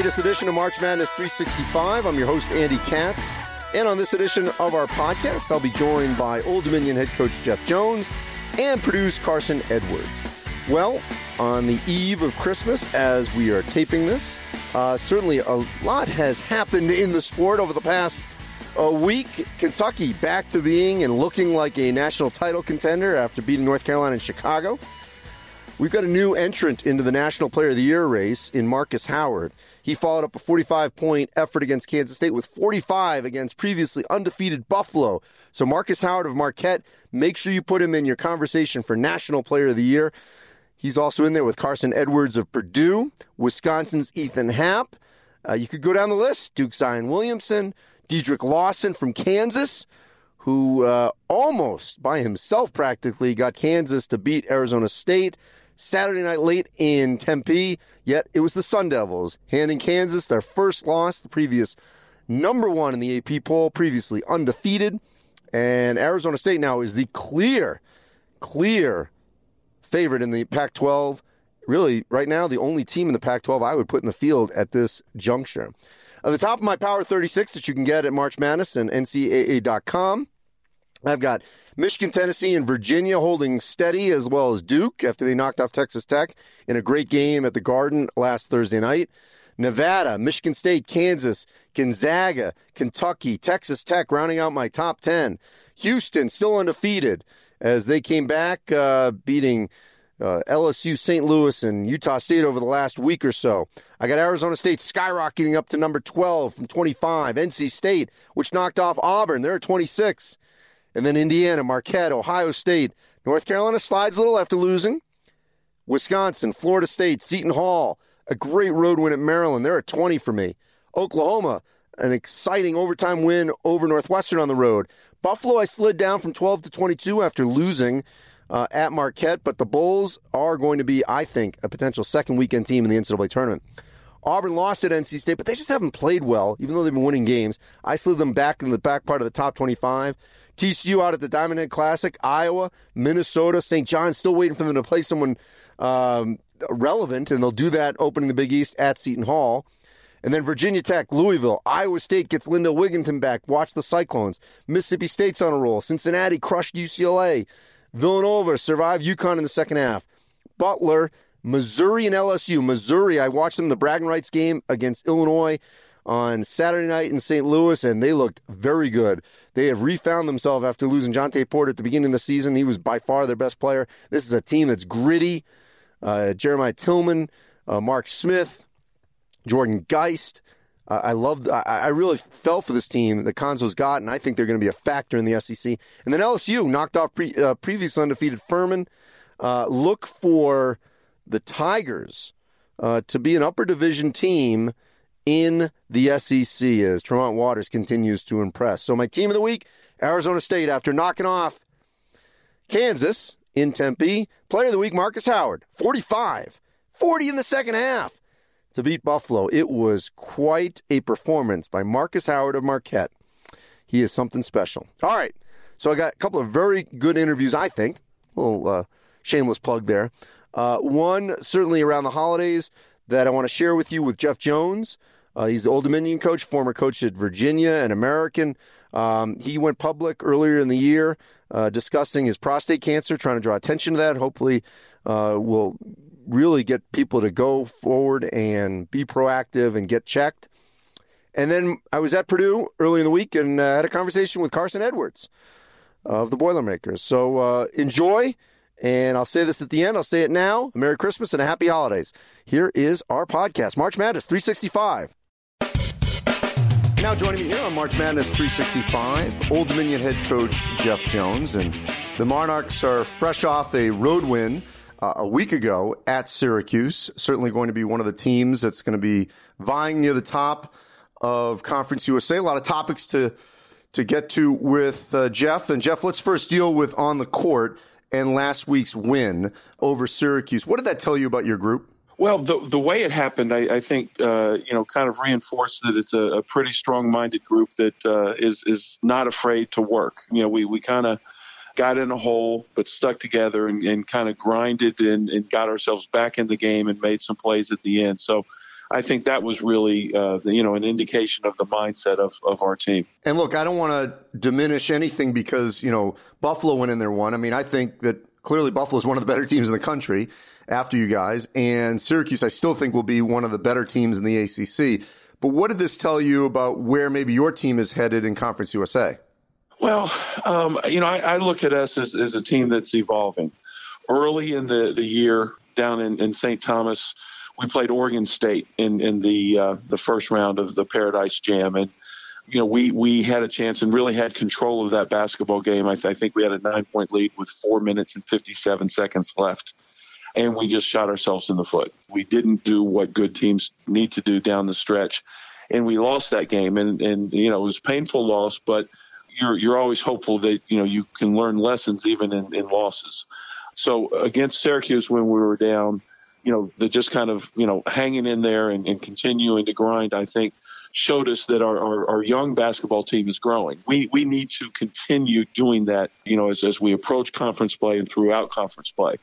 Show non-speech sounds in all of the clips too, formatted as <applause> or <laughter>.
latest edition of March Madness 365. I'm your host, Andy Katz. And on this edition of our podcast, I'll be joined by Old Dominion head coach Jeff Jones and producer Carsen Edwards. Well, on the eve of Christmas, as we are taping this, uh, certainly a lot has happened in the sport over the past uh, week. Kentucky back to being and looking like a national title contender after beating North Carolina and Chicago. We've got a new entrant into the National Player of the Year race in Marcus Howard. He followed up a 45 point effort against Kansas State with 45 against previously undefeated Buffalo. So, Marcus Howard of Marquette, make sure you put him in your conversation for National Player of the Year. He's also in there with Carsen Edwards of Purdue, Wisconsin's Ethan Happ. Uh, you could go down the list Duke Zion Williamson, Dedric Lawson from Kansas, who uh, almost by himself practically got Kansas to beat Arizona State. Saturday night late in Tempe, yet it was the Sun Devils handing Kansas their first loss, the previous number one in the AP poll, previously undefeated. And Arizona State now is the clear, clear favorite in the Pac 12. Really, right now, the only team in the Pac 12 I would put in the field at this juncture. At the top of my Power 36 that you can get at March Madness and NCAA.com. I've got Michigan, Tennessee, and Virginia holding steady, as well as Duke after they knocked off Texas Tech in a great game at the Garden last Thursday night. Nevada, Michigan State, Kansas, Gonzaga, Kentucky, Texas Tech rounding out my top 10. Houston still undefeated as they came back, uh, beating uh, LSU, St. Louis, and Utah State over the last week or so. I got Arizona State skyrocketing up to number 12 from 25. NC State, which knocked off Auburn, they're at 26. And then Indiana, Marquette, Ohio State. North Carolina slides a little after losing. Wisconsin, Florida State, Seton Hall, a great road win at Maryland. They're at 20 for me. Oklahoma, an exciting overtime win over Northwestern on the road. Buffalo, I slid down from 12 to 22 after losing uh, at Marquette, but the Bulls are going to be, I think, a potential second weekend team in the NCAA tournament. Auburn lost at NC State, but they just haven't played well, even though they've been winning games. I slid them back in the back part of the top 25. TCU out at the Diamond Head Classic, Iowa, Minnesota, St. John, still waiting for them to play someone um, relevant, and they'll do that opening the Big East at Seton Hall. And then Virginia Tech, Louisville, Iowa State gets Lindell Wigginton back. Watch the Cyclones. Mississippi State's on a roll. Cincinnati crushed UCLA. Villanova survived UConn in the second half. Butler, Missouri, and LSU. Missouri, I watched them the bragging rights game against Illinois on Saturday night in St. Louis, and they looked very good. They have refound themselves after losing Jontay Porter at the beginning of the season. He was by far their best player. This is a team that's gritty. Uh, Jeremiah Tilmon, uh, Mark Smith, Jordan Geist. I love. I, really fell for this team that Cuonzo's got, and I think they're going to be a factor in the SEC. And then LSU knocked off pre, uh, previously undefeated Furman. Uh, look for the Tigers uh, to be an upper division team in the SEC as Tremont Waters continues to impress. So my team of the week, Arizona State, after knocking off Kansas in Tempe. Player of the week, Marcus Howard, 45, 40 in the second half to beat Buffalo. It was quite a performance by Marcus Howard of Marquette. He is something special. All right. So I got a couple of very good interviews, I think. A little uh, shameless plug there. Uh, one, certainly around the holidays, that I want to share with you with Jeff Jones. Uh, he's the Old Dominion coach, former coach at Virginia and American. Um, he went public earlier in the year uh, discussing his prostate cancer, trying to draw attention to that. Hopefully, uh, will really get people to go forward and be proactive and get checked. And then I was at Purdue earlier in the week and uh, had a conversation with Carsen Edwards of the Boilermakers. So uh, enjoy. And I'll say this at the end. I'll say it now. Merry Christmas and a happy holidays. Here is our podcast, March Madness 365. Now joining me here on March Madness 365, Old Dominion head coach Jeff Jones. And The Monarchs are fresh off a road win uh, a week ago at Syracuse. Certainly going to be one of the teams that's going to be vying near the top of Conference USA. A lot of topics to to get to with uh, Jeff. And Jeff, let's first deal with on the court and last week's win over Syracuse. What did that tell you about your group? Well, the the way it happened, I, I think, uh, you know, kind of reinforced that it's a, a pretty strong-minded group that uh, is is not afraid to work. You know, we we kind of got in a hole, but stuck together and, and kind of grinded and, and got ourselves back in the game and made some plays at the end. So I think that was really, uh, you know, an indication of the mindset of, of our team. And look, I don't want to diminish anything because, you know, Buffalo went in there one. I mean, I think that clearly Buffalo is one of the better teams in the country after you guys. And Syracuse, I still think will be one of the better teams in the ACC. But what did this tell you about where maybe your team is headed in Conference USA? Well, um, you know, I, I, look at us as, as, a team that's evolving. Early in the, the year down in, in St. Thomas, we played Oregon State in, in the uh, the first round of the Paradise Jam, and you know we we had a chance and really had control of that basketball game. I, th- I think we had a nine point lead with four minutes and fifty seven seconds left, and we just shot ourselves in the foot. We didn't do what good teams need to do down the stretch, and we lost that game. And and you know it was a painful loss, but you're you're always hopeful that you know you can learn lessons even in, in losses. So against Syracuse when we were down, you know, the just kind of you know hanging in there and, and continuing to grind, I think showed us that our, our, our, young basketball team is growing. We we need to continue doing that, you know, as, as we approach conference play and throughout conference play.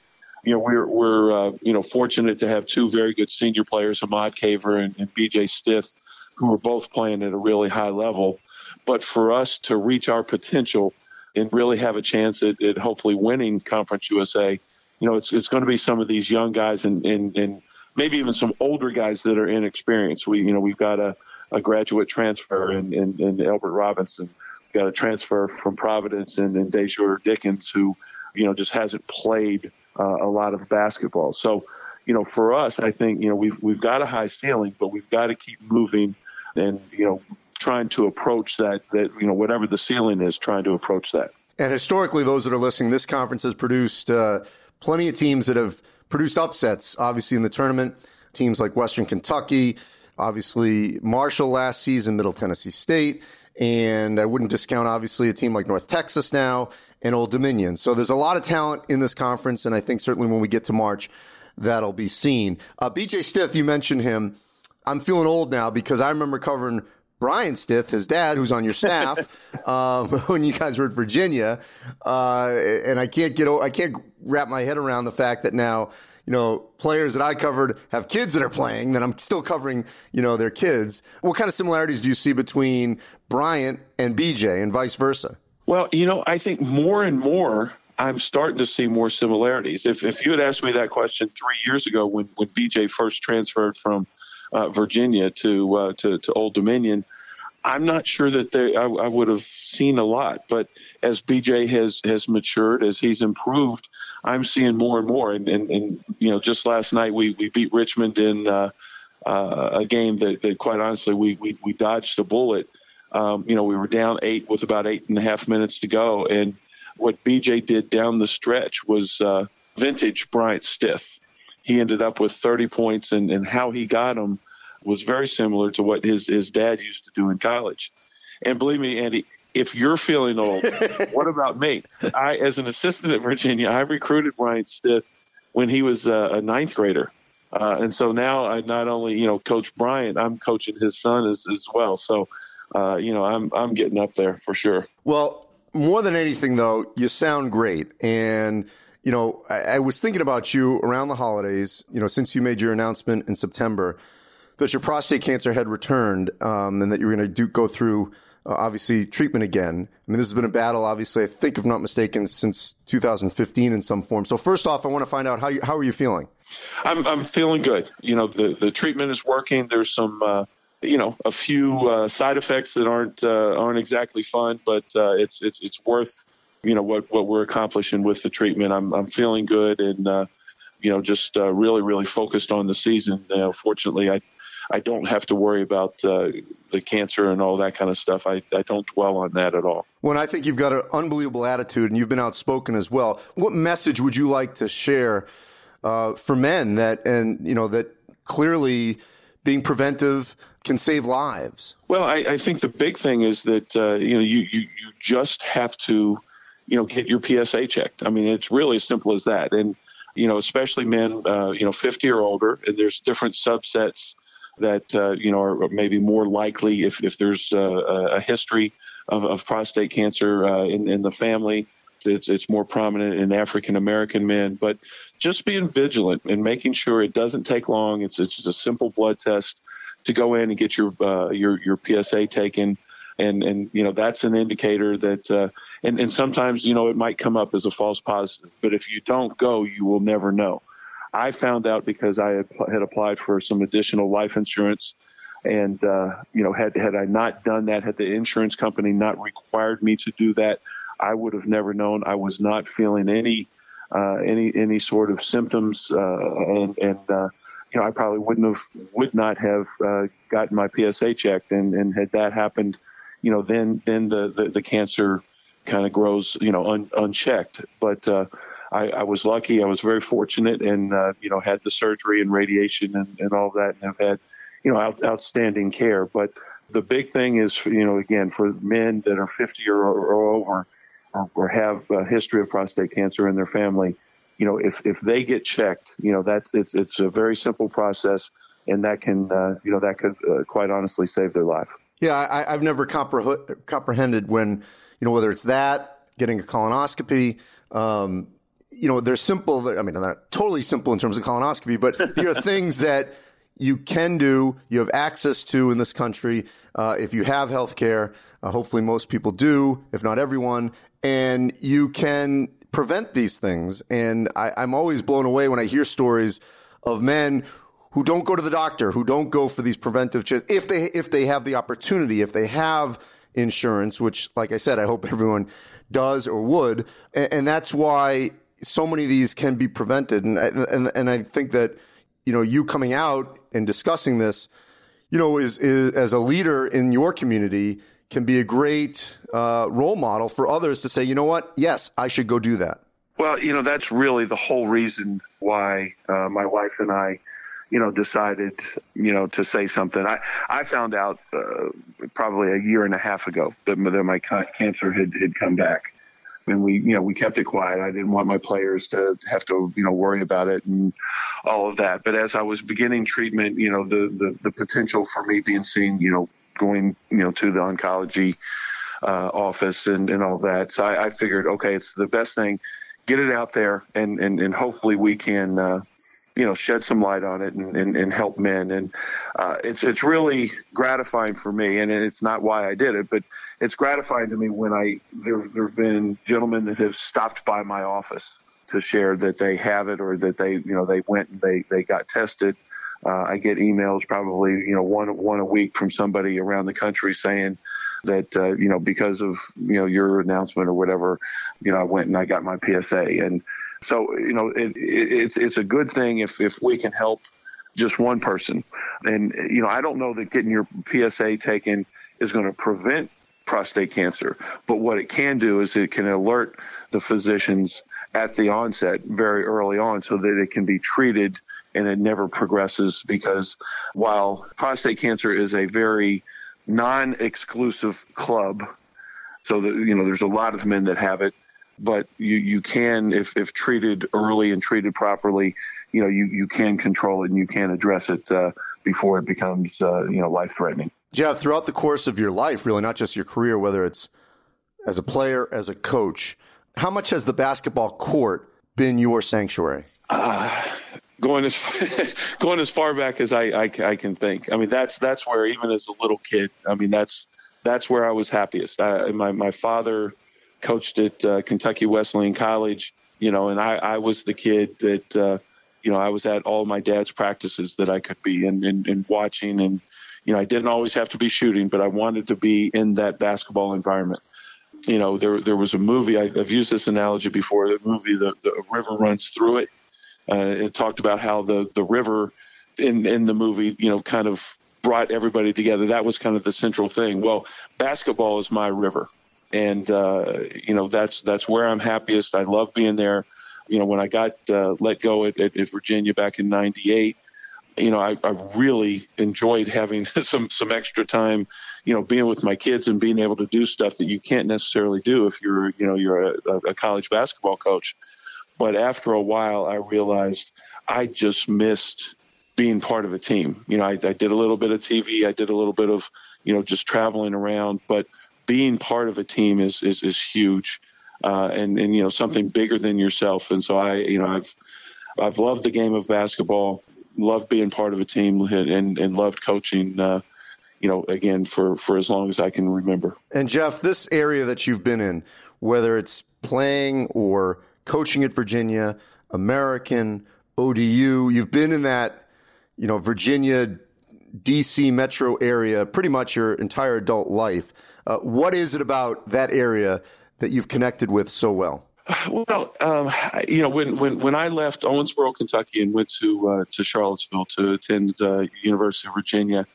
You know, we're we're uh, you know fortunate to have two very good senior players, Ahmad Caver and, and BJ Stith, who are both playing at a really high level. But for us to reach our potential and really have a chance at, at hopefully winning Conference USA, you know, it's it's going to be some of these young guys and, and, and maybe even some older guys that are inexperienced. We you know we've got a, a graduate transfer in, in, in Elbert Robinson. We've got a transfer from Providence and, and Dajour Dickens who you know just hasn't played uh, a lot of basketball. So you know for us, I think you know we've we've got a high ceiling, but we've got to keep moving and you know trying to approach that, that, you know, whatever the ceiling is, trying to approach that. And historically, those that are listening, this conference has produced uh, plenty of teams that have produced upsets, obviously, in the tournament. Teams like Western Kentucky, obviously, Marshall last season, Middle Tennessee State. And I wouldn't discount, obviously, a team like North Texas now and Old Dominion. So there's a lot of talent in this conference. And I think certainly when we get to March, that'll be seen. Uh, BJ Stith, you mentioned him. I'm feeling old now because I remember covering Bryant Stith, his dad, who's on your staff, <laughs> um, <laughs> when you guys were in Virginia, uh, and I can't get I can't wrap my head around the fact that now you know players that I covered have kids that are playing that I'm still covering you know their kids. What kind of similarities do you see between Bryant and BJ and vice versa? Well, you know, I think more and more I'm starting to see more similarities. If if you had asked me that question three years ago when when BJ first transferred from uh, Virginia to, uh, to to Old Dominion. I'm not sure that they I, I, would have seen a lot, but as BJ has has matured, as he's improved, I'm seeing more and more. And and, and you know, just last night we we beat Richmond in uh, uh, a game that, that quite honestly we we, we dodged a bullet. Um, you know, we were down eight with about eight and a half minutes to go, and what BJ did down the stretch was uh, vintage Bryant Stith he ended up with 30 points, and, and how he got them was very similar to what his, his dad used to do in college. And believe me, Andy, if you're feeling old, <laughs> what about me? I, as an assistant at Virginia, I recruited Bryant Stith when he was a, a ninth grader. Uh, and so now I not only, you know, coach Bryant, I'm coaching his son as, as well. So, uh, you know, I'm, I'm getting up there for sure. Well, more than anything though, you sound great. And, you know, I, I, was thinking about you around the holidays, you know, since you made your announcement in September that your prostate cancer had returned um, and that you were going to go through, uh, obviously, treatment again. I mean, this has been a battle, obviously, I think, if I'm not mistaken, since 2015 in some form. So, first off, I want to find out how, you, how are you feeling? I'm, I'm feeling good. You know, the, the treatment is working. There's some. Uh, you know, a few uh, side effects that aren't uh, aren't exactly fun, but uh, it's it's it's worth you know what what we're accomplishing with the treatment. I'm I'm feeling good and uh, you know just uh, really really focused on the season. You know, fortunately, I I don't have to worry about uh, the cancer and all that kind of stuff. I, I don't dwell on that at all. Well, I think you've got an unbelievable attitude and you've been outspoken as well. What message would you like to share uh, for men that, and, you know, that clearly being preventive can save lives? Well, I, I think the big thing is that, uh, you know, you, you, you just have to, you know, get your PSA checked. I mean, it's really as simple as that. And, you know, especially men, uh, you know, 50 or older, and there's different subsets that uh, you know are maybe more likely if, if there's uh, a history of, of prostate cancer uh, in, in the family. It's, it's more prominent in African American men, but just being vigilant and making sure it doesn't take long. It's, it's just a simple blood test to go in and get your uh, your your PSA taken, and and you know that's an indicator that uh, and and sometimes you know it might come up as a false positive, but if you don't go, you will never know. I found out because I had applied for some additional life insurance, and uh, you know, had had I not done that, had the insurance company not required me to do that, I would have never known. I was not feeling any uh, any any sort of symptoms, uh, and and uh, you know, I probably wouldn't have would not have uh, gotten my PSA checked, and and had that happened, you know, then then the the, the cancer kind of grows, you know, un, unchecked, but. Uh, I, I was lucky. I was very fortunate, and uh, you know had the surgery and radiation and, and all that, and have had you know out, outstanding care. But the big thing is, you know, again for men that are 50 or, or over, or, or have a history of prostate cancer in their family, you know, if if they get checked, you know, that's it's it's a very simple process, and that can uh, you know that could uh, quite honestly save their life. Yeah, I, I've never compre- comprehended when you know whether it's that getting a colonoscopy. Um, you know, they're simple. I mean, they're not totally simple in terms of colonoscopy, but <laughs> there are things that you can do, you have access to in this country. Uh, if you have health care, uh, hopefully most people do, if not everyone, and you can prevent these things. And I, I'm always blown away when I hear stories of men who don't go to the doctor, who don't go for these preventive checks, if they, if they have the opportunity, if they have insurance, which, like I said, I hope <laughs> everyone does or would. And, and that's why so many of these can be prevented. And, and, and I think that, you know, you coming out and discussing this, you know, is, is as a leader in your community can be a great uh, role model for others to say, you know what? Yes, I should go do that. Well, you know, that's really the whole reason why uh, my wife and I, you know, decided, you know, to say something. I, I found out uh, probably a year and a half ago that, that my cancer had, had come back and we you know we kept it quiet. I didn't want my players to have to you know worry about it and all of that. But as I was beginning treatment, you know the the, the potential for me being seen, you know, going you know to the oncology uh, office and and all that. So I, I, figured, okay, it's the best thing. Get it out there, and and and hopefully we can. Uh, you know, shed some light on it and, and, and help men. And uh, it's it's really gratifying for me, and it's not why I did it, but it's gratifying to me when I there there have been gentlemen that have stopped by my office to share that they have it or that they you know they went and they they got tested. Uh, I get emails probably you know one one a week from somebody around the country saying that uh, you know because of you know your announcement or whatever, you know I went and I got my PSA and so you know it, it, it's it's a good thing if if we can help just one person. And you know I don't know that getting your PSA taken is going to prevent prostate cancer. But what it can do is it can alert the physicians at the onset very early on so that it can be treated and it never progresses because while prostate cancer is a very non-exclusive club so that you know there's a lot of men that have it but you you can if if treated early and treated properly you know you you can control it and you can address it uh, before it becomes uh, you know life threatening Jeff, throughout the course of your life, really, not just your career, whether it's as a player, as a coach, how much has the basketball court been your sanctuary? Uh, going as <laughs> going as far back as I, I, I, can think. I mean, that's that's where even as a little kid, I mean, that's that's where I was happiest. I, my my father coached at uh, Kentucky Wesleyan College, you know, and I, I was the kid that uh, you know I was at all my dad's practices that I could be and, and, and watching and you know, I didn't always have to be shooting, but I wanted to be in that basketball environment. You know, there there was a movie I, have used this analogy before. The movie, the, the river runs through it. Uh, it talked about how the the river in in the movie, you know, kind of brought everybody together. That was kind of the central thing. Well, basketball is my river, and uh, you know that's that's where I'm happiest. I love being there. You know, when I got uh, let go at, at, at Virginia back in '98, you know, I, I really enjoyed having <laughs> some some extra time, you know, being with my kids and being able to do stuff that you can't necessarily do if you're, you know, you're a, a college basketball coach. But after a while, I realized I just missed being part of a team. You know, I, I did a little bit of TV, I did a little bit of, you know, just traveling around, but being part of a team is is, is huge, uh, and and you know something bigger than yourself. And so I, you know, I've I've loved the game of basketball loved being part of a team and, and loved coaching. Uh, you know, again for for as long as I can remember. And Jeff, this area that you've been in, whether it's playing or coaching at Virginia, American, ODU, you've been in that, you know, Virginia, DC metro area pretty much your entire adult life. Uh, what is it about that area that you've connected with so well? Well, um, you know, when, when, when I left Owensboro, Kentucky, and went to uh, to Charlottesville to attend uh, University of Virginia,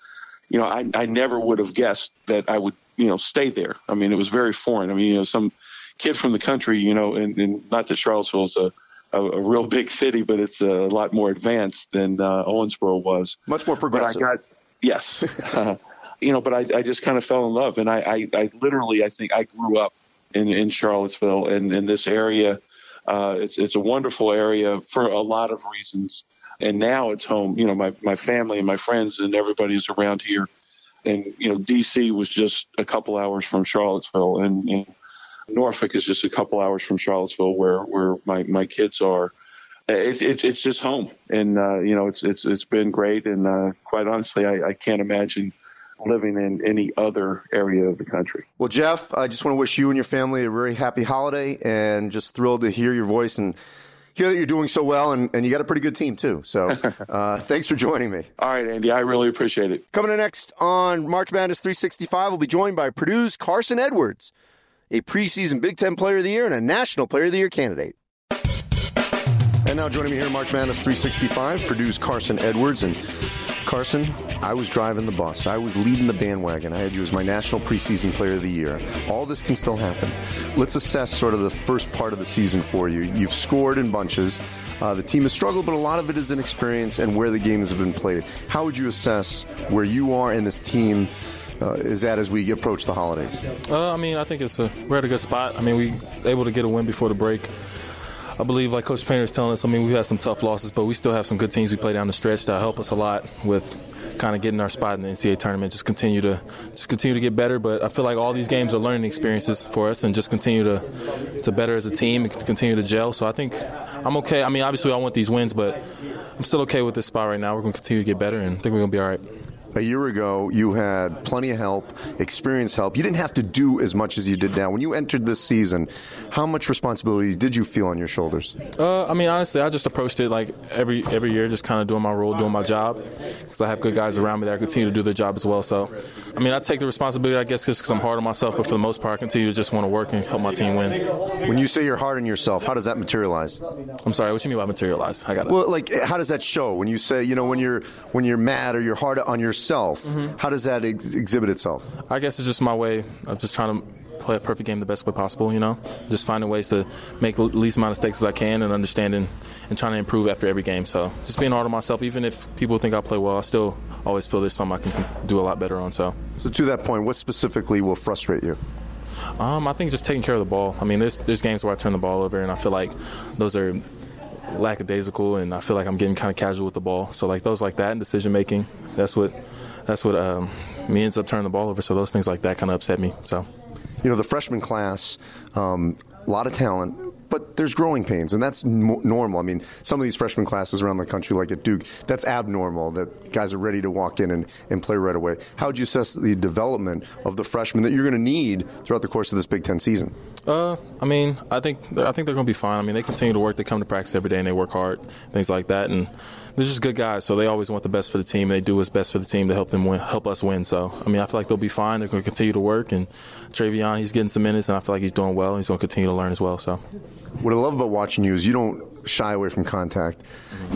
you know, I, I never would have guessed that I would, you know, stay there. I mean, it was very foreign. I mean, you know, some kid from the country, you know, and, and not that Charlottesville is a, a, a real big city, but it's a lot more advanced than uh, Owensboro was. Much more progressive. But I got yes, <laughs> <laughs> you know, but I, I just kind of fell in love, and I, I, I literally, I think I grew up in, in Charlottesville and in this area. Uh, it's it's a wonderful area for a lot of reasons. And now it's home. You know, my my family and my friends and everybody's around here. And you know, DC was just a couple hours from Charlottesville, and, and Norfolk is just a couple hours from Charlottesville, where where my my kids are. It, it, it's just home, and uh, you know, it's it's it's been great. And uh, quite honestly, I, I can't imagine living in any other area of the country. Well, Jeff, I just want to wish you and your family a very happy holiday and just thrilled to hear your voice and hear that you're doing so well and, and you got a pretty good team too. So <laughs> uh, thanks for joining me. All right, Andy, I really appreciate it. Coming up next on March Madness 365, we'll be joined by Purdue's Carsen Edwards, a preseason Big Ten Player of the Year and a National Player of the Year candidate. And now joining me here in March Madness 365, Purdue's Carsen Edwards. And Carsen, I was driving the bus. I was leading the bandwagon. I had you as my national preseason player of the year. All this can still happen. Let's assess sort of the first part of the season for you. You've scored in bunches. Uh, the team has struggled, but a lot of it is inexperience and where the games have been played. How would you assess where you are in this team? Uh, is that as we approach the holidays? Uh, I mean, I think it's a we're at a good spot. I mean, we able to get a win before the break. I believe, like Coach Painter is telling us, I mean, we've had some tough losses, but we still have some good teams we play down the stretch that help us a lot with kind of getting our spot in the NCAA tournament. Just continue to just continue to get better. But I feel like all these games are learning experiences for us, and just continue to to better as a team and continue to gel. So I think I'm okay. I mean, obviously I want these wins, but I'm still okay with this spot right now. We're going to continue to get better, and I think we're going to be all right a year ago, you had plenty of help, experience help. You didn't have to do as much as you did now. When you entered this season, how much responsibility did you feel on your shoulders? Uh, I mean, honestly, I just approached it like every every year, just kind of doing my role, doing my job, because I have good guys around me that continue to do their job as well. So, I mean, I take the responsibility, I guess, just because I'm hard on myself, but for the most part, I continue to just want to work and help my team win. When you say you're hard on yourself, how does that materialize? I'm sorry, what you mean by materialize? I got it. Well, like, how does that show? When you say, you know, when you're when you're mad or you're hard on yourself, mm-hmm. how does that ex- exhibit itself? I guess it's just my way of just trying to play a perfect game the best way possible. You know, just finding ways to make the least amount of mistakes as I can, and understanding and trying to improve after every game. So just being hard on myself, even if people think I play well, I still always feel there's something I can do a lot better on. So, so to that point, what specifically will frustrate you? Um, I think just taking care of the ball. I mean, there's there's games where I turn the ball over, and I feel like those are lackadaisical, and I feel like I'm getting kind of casual with the ball. So like those like that and decision making, that's what that's what um, me ends up turning the ball over. So those things like that kind of upset me. So you know, the freshman class, um, a lot of talent, but there's growing pains, and that's m- normal. I mean, some of these freshman classes around the country, like at Duke, that's abnormal that guys are ready to walk in and, and play right away. How would you assess the development of the freshmen that you're going to need throughout the course of this Big Ten season? Uh, I mean, I think I think they're going to be fine. I mean, they continue to work. They come to practice every day and they work hard, things like that. And they're just good guys, so they always want the best for the team. They do what's best for the team to help them win, help us win. So, I mean, I feel like they'll be fine. They're going to continue to work. And Trevion, he's getting some minutes, and I feel like he's doing well. He's going to continue to learn as well. So. What I love about watching you is you don't shy away from contact.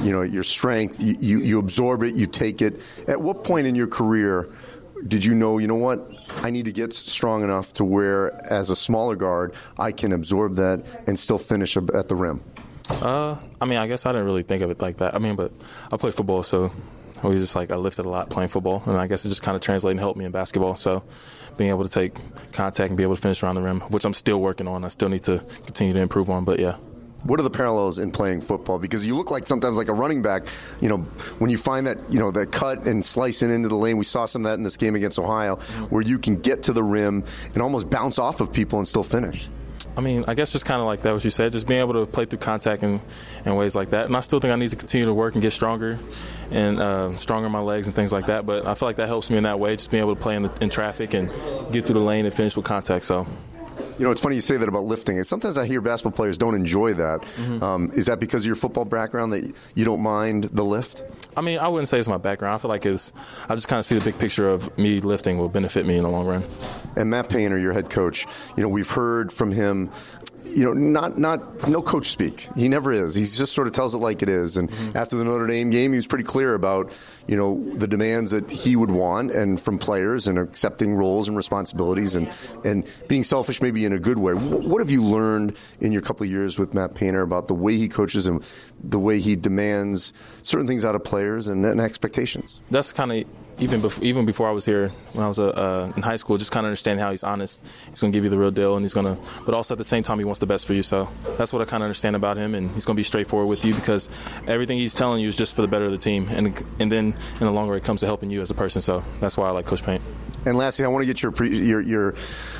You know, your strength, you, you, you absorb it, you take it. At what point in your career did you know, you know what, I need to get strong enough to where, as a smaller guard, I can absorb that and still finish at the rim? Uh, I mean, I guess I didn't really think of it like that. I mean, but I play football, so was just like I lifted a lot playing football, and I guess it just kind of translated and helped me in basketball. So being able to take contact and be able to finish around the rim, which I'm still working on, I still need to continue to improve on. But yeah. What are the parallels in playing football? Because you look like sometimes like a running back. You know, when you find that you know that cut and slicing into the lane, we saw some of that in this game against Ohio, where you can get to the rim and almost bounce off of people and still finish. I mean, I guess just kind of like that, what you said, just being able to play through contact in, in ways like that. And I still think I need to continue to work and get stronger and uh, stronger my legs and things like that. But I feel like that helps me in that way, just being able to play in, the, in traffic and get through the lane and finish with contact. So you know, it's funny you say that about lifting. Sometimes I hear basketball players don't enjoy that. Mm-hmm. Um, is that because of your football background that you don't mind the lift? I mean, I wouldn't say it's my background. I feel like it's. I just kind of see the big picture of me lifting will benefit me in the long run. And Matt Painter, your head coach, you know, we've heard from him you know, not not no coach speak. He never is. He just sort of tells it like it is. And mm-hmm. after the Notre Dame game, he was pretty clear about you know the demands that he would want and from players and accepting roles and responsibilities and and being selfish maybe in a good way. What have you learned in your couple of years with Matt Painter about the way he coaches and the way he demands certain things out of players and, and expectations? That's kind of even before, even before I was here, when I was uh, uh in high school, just kind of understand how he's honest. He's to give you the real deal, and he's to, but also at the same time, he wants the best for you. So that's what I kind of understand about him, and he's to be straightforward with you because everything he's telling you is just for the better of the team, and and then in the long run, it comes to helping you as a person. So that's why I like Coach Paint. And lastly, I want to get your your, your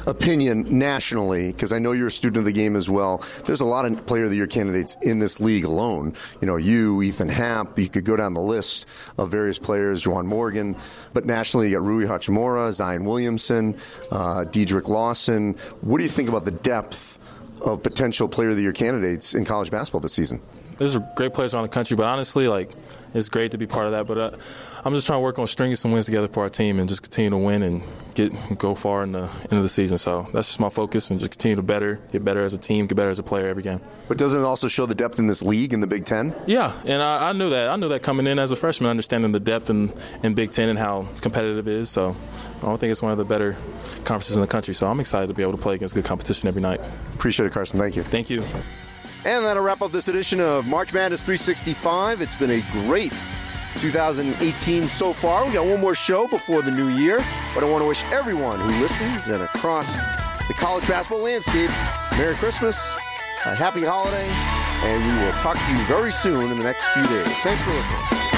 opinion nationally because I know you're a student of the game as well. There's a lot of player of the year candidates in this league alone. You know, you, Ethan Happ. You could go down the list of various players. Juwan Morgan. But nationally, you got Rui Hachimura, Zion Williamson, uh, Dedric Lawson. What do you think about the depth of potential player of the year candidates in college basketball this season? There's great players around the country, but honestly, like it's great to be part of that. But uh, I'm just trying to work on stringing some wins together for our team and just continue to win and get go far in the end of the season. So that's just my focus and just continue to better, get better as a team, get better as a player every game. But doesn't it also show the depth in this league in the Big Ten? Yeah, and I, I knew that. I knew that coming in as a freshman, understanding the depth in, in Big Ten and how competitive it is. So I don't think it's one of the better conferences in the country. So I'm excited to be able to play against good competition every night. Appreciate it, Carsen. Thank you. Thank you. And that'll wrap up this edition of March Madness 365. It's been a great 2018 so far. We got one more show before the new year, but I want to wish everyone who listens and across the college basketball landscape Merry Christmas, a happy holiday, and we will talk to you very soon in the next few days. Thanks for listening.